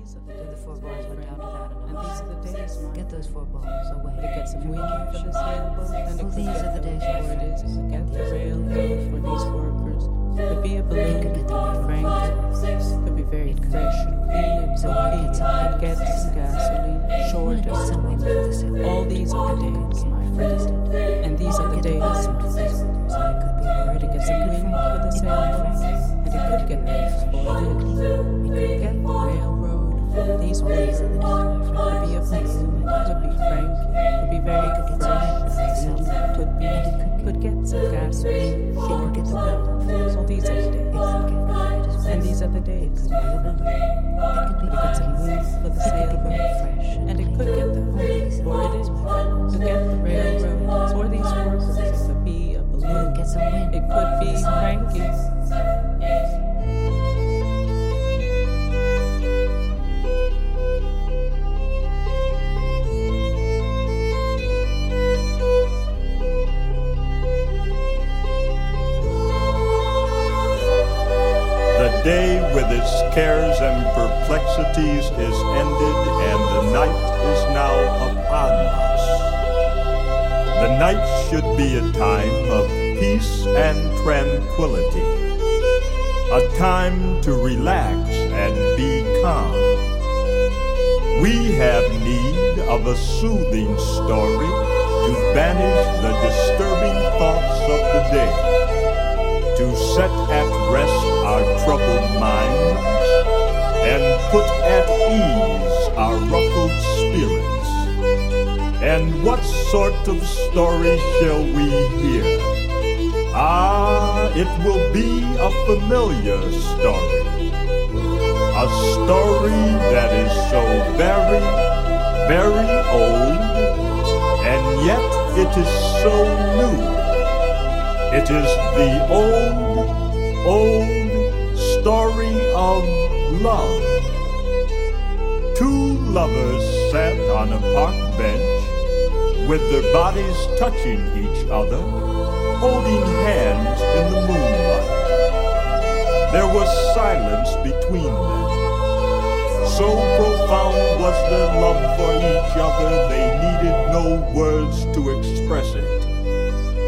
these are the the days, four boys went down to that. And these are the days, Get those four balls away. to get some wind for the sailboat and Well, these are the the days, my it is to get the These are for these workers. Could be a balloon, could get the frank, could be very fresh and clean. It So could I get some get some gasoline, short Get of some wind for all these are the days, my friends. And these are the days. bus into these workers, and it get some wind for the sailboat. And it could get there before it. It could get the Well, these are the my Could be a balloon, could be frank, could be very some fresh, wind for could be, it could could get some gasoline, It could get of the that. So these are the days. And these are the It days. could be. It could get some funky. for the It could be fresh And it could get its cares and perplexities is ended, and the night is now upon us. The night should be a time of peace and tranquility, a time to relax and be calm. We have need of a soothing story to banish the disturbing thoughts of the day to set at rest our troubled minds and put at ease our ruffled spirits. And what sort of story shall we hear? Ah, it will be a familiar story. A story that is so very, very old, and yet it is so new. It is the old, old story of love. Two lovers sat on a park bench with their bodies touching each other, holding hands in the moonlight. There was silence between them. So profound was their love for each other, they needed no words to express it.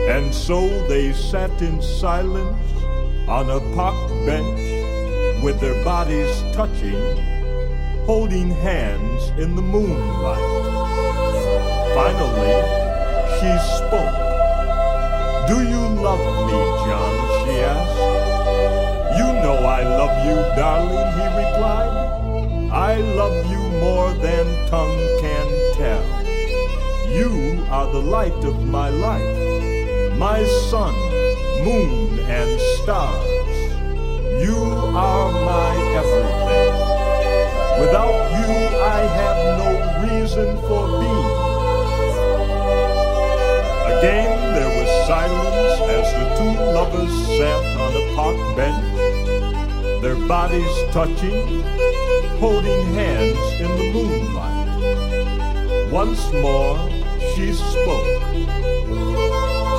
And so they sat in silence on a park bench with their bodies touching, holding hands in the moonlight. Finally, she spoke. Do you love me, John? she asked. You know I love you, darling, he replied. I love you more than tongue can tell. You are the light of my life my sun, moon, and stars. You are my everything. Without you, I have no reason for being. Again, there was silence as the two lovers sat on a park bench, their bodies touching, holding hands in the moonlight. Once more, she spoke.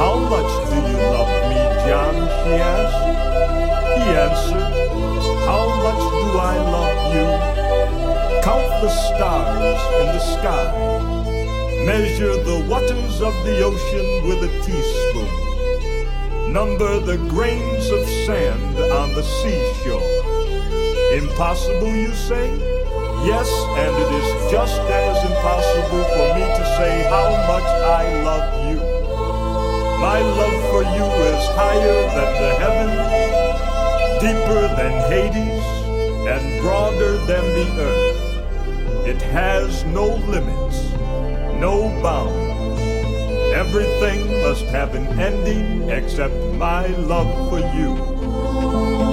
How much do you love me, John? she asked. He answered, How much do I love you? Count the stars in the sky. Measure the waters of the ocean with a teaspoon. Number the grains of sand on the seashore. Impossible, you say? Yes, and it is just as impossible for me to say how much I love you. My love for you is higher than the heavens, deeper than Hades, and broader than the earth. It has no limits, no bounds. Everything must have an ending except my love for you.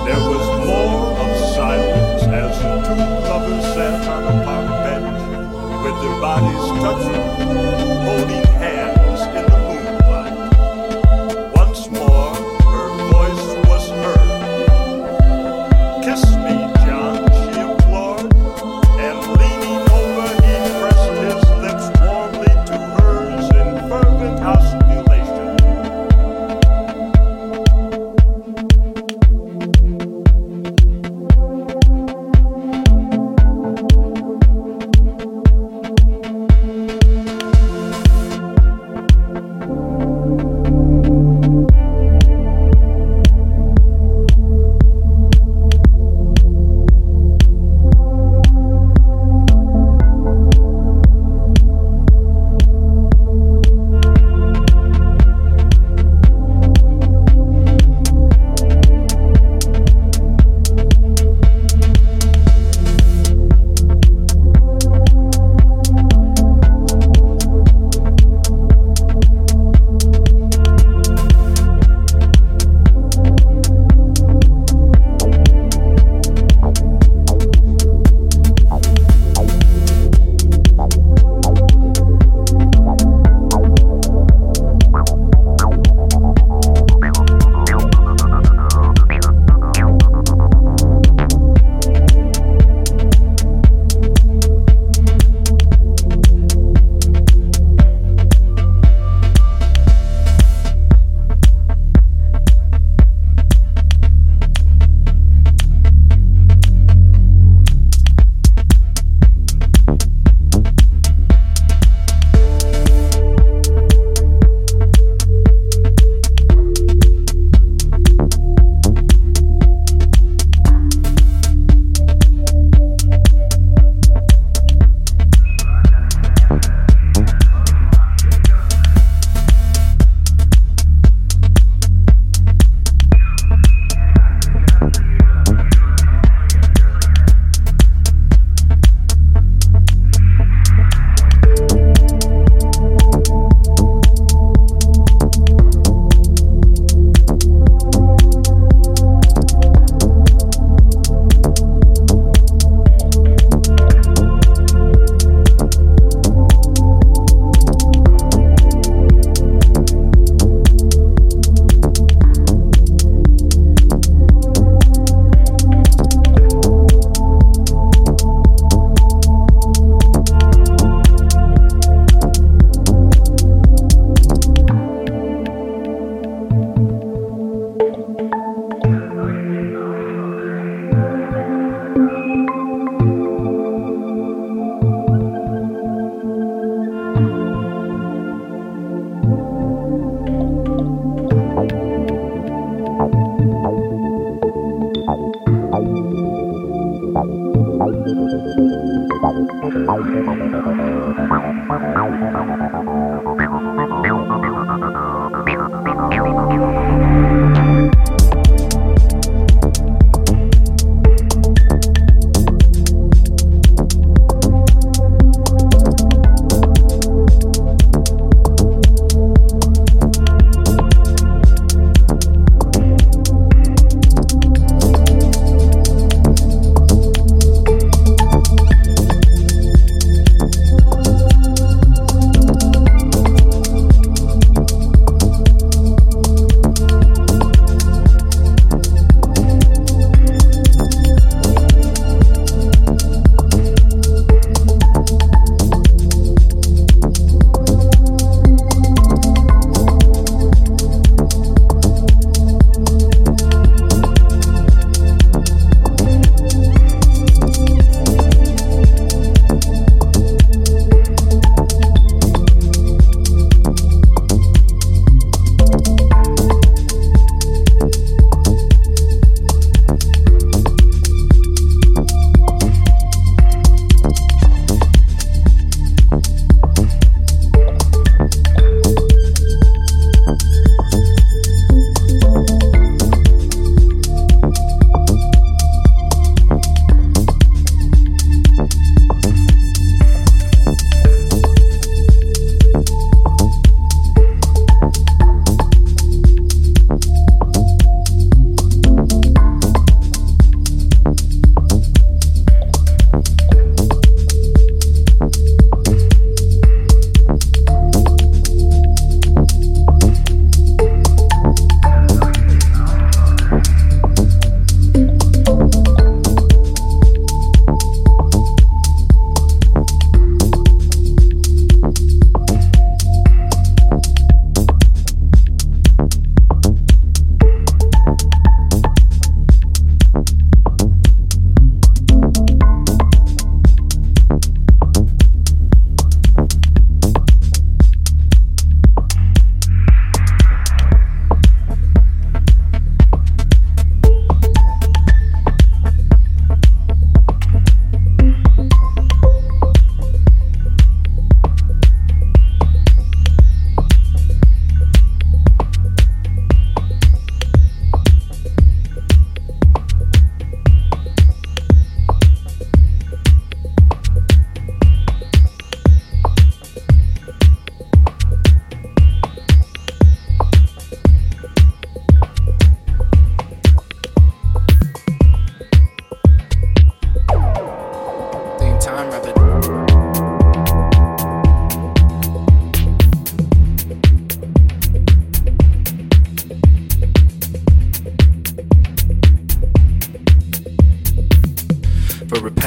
There was more of silence as the two lovers sat on a park bench with their bodies touching, holding hands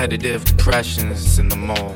depressions in the mall.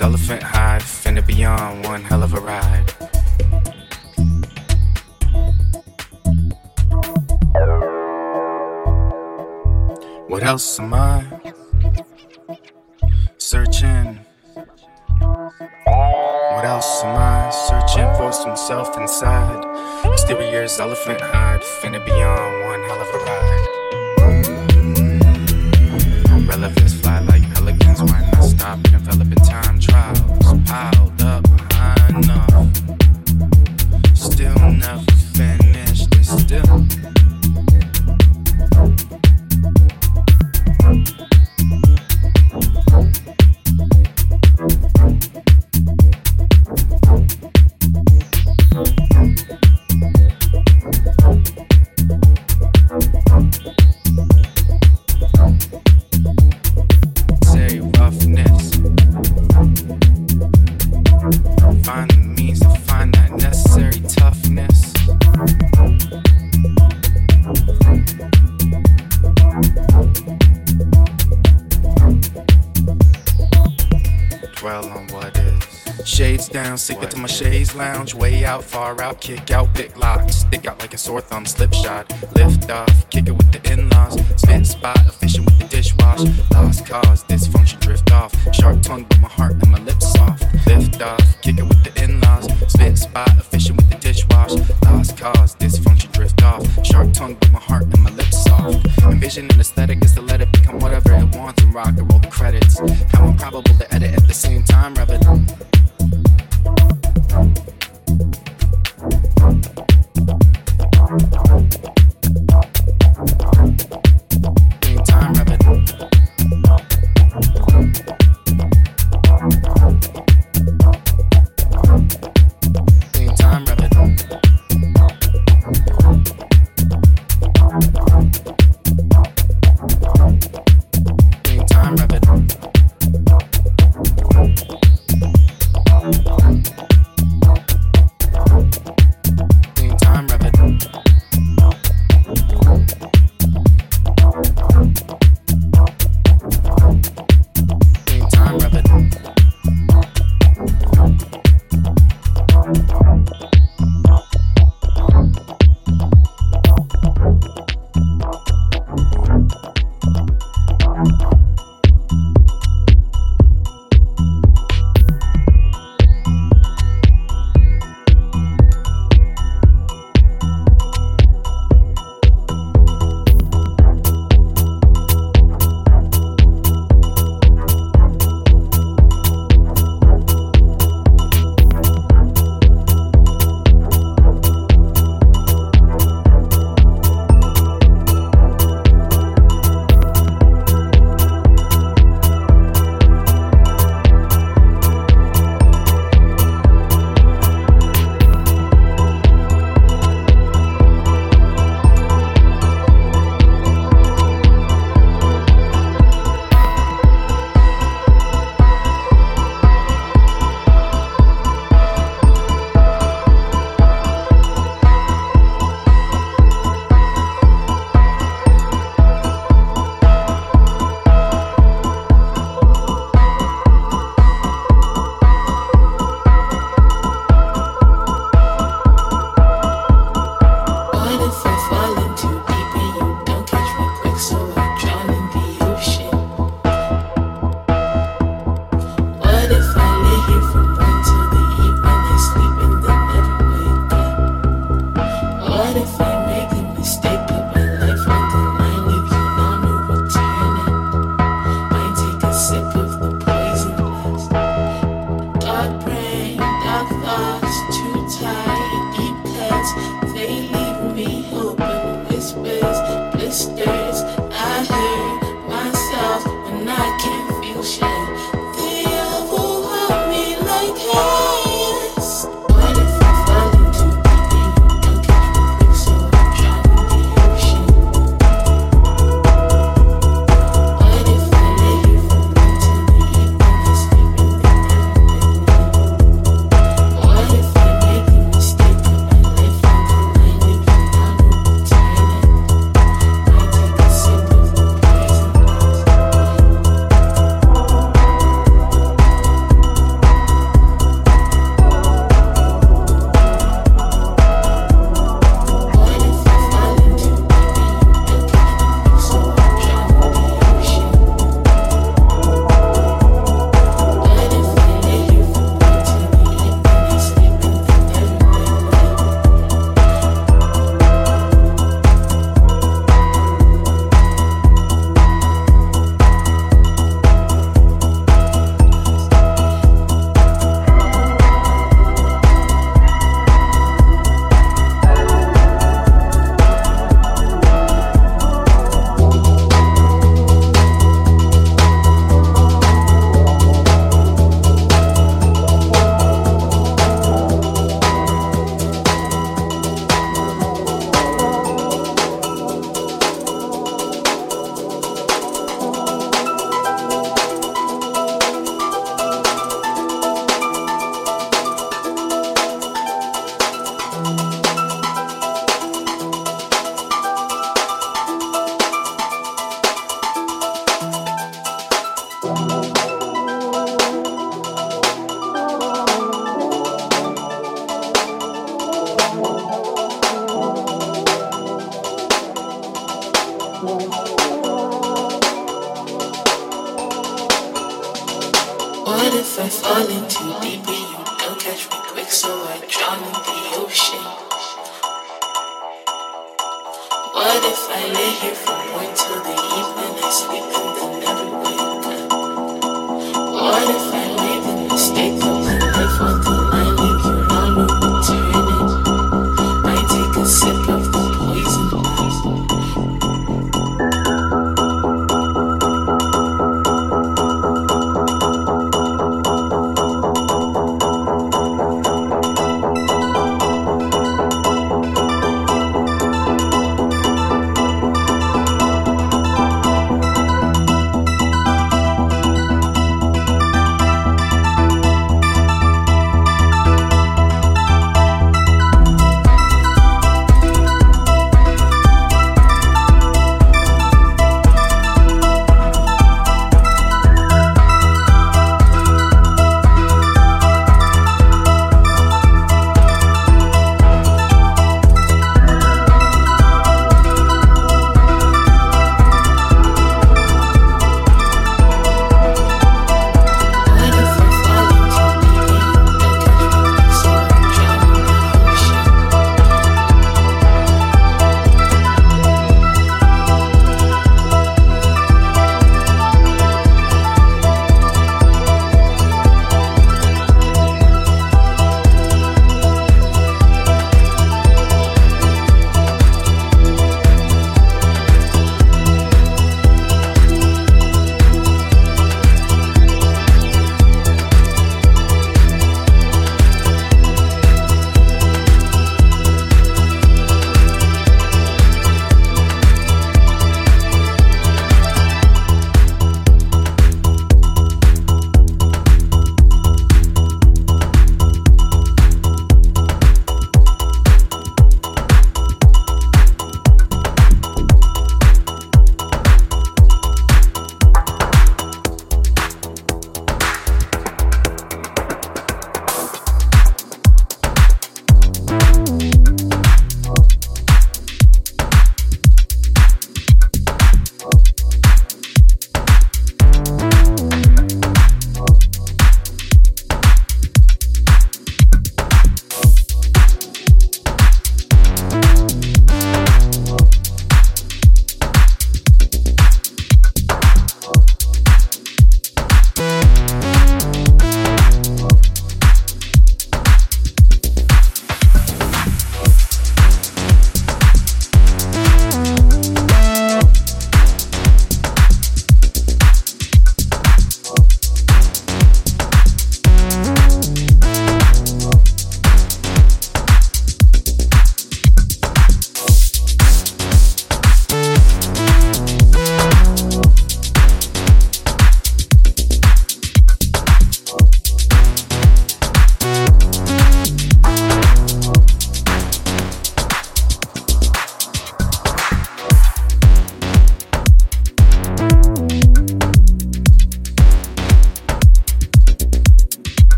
Exterior's lounge. Way out, far out, kick out, big locks. Stick out like a sore thumb, slip shot. Lift off, kick it with the in laws. Spit spot, efficient with the dishwash. Lost cause, dysfunction drift off. Sharp tongue, but my heart and my lips soft. Lift off, kick it with the in laws. Spit spot, efficient with the dishwash. Lost cause, dysfunction drift off. Sharp tongue, but my heart and my lips soft. Envision an aesthetic is to let it become whatever it wants and rock and roll the credits. How improbable to edit at the same time, rev it.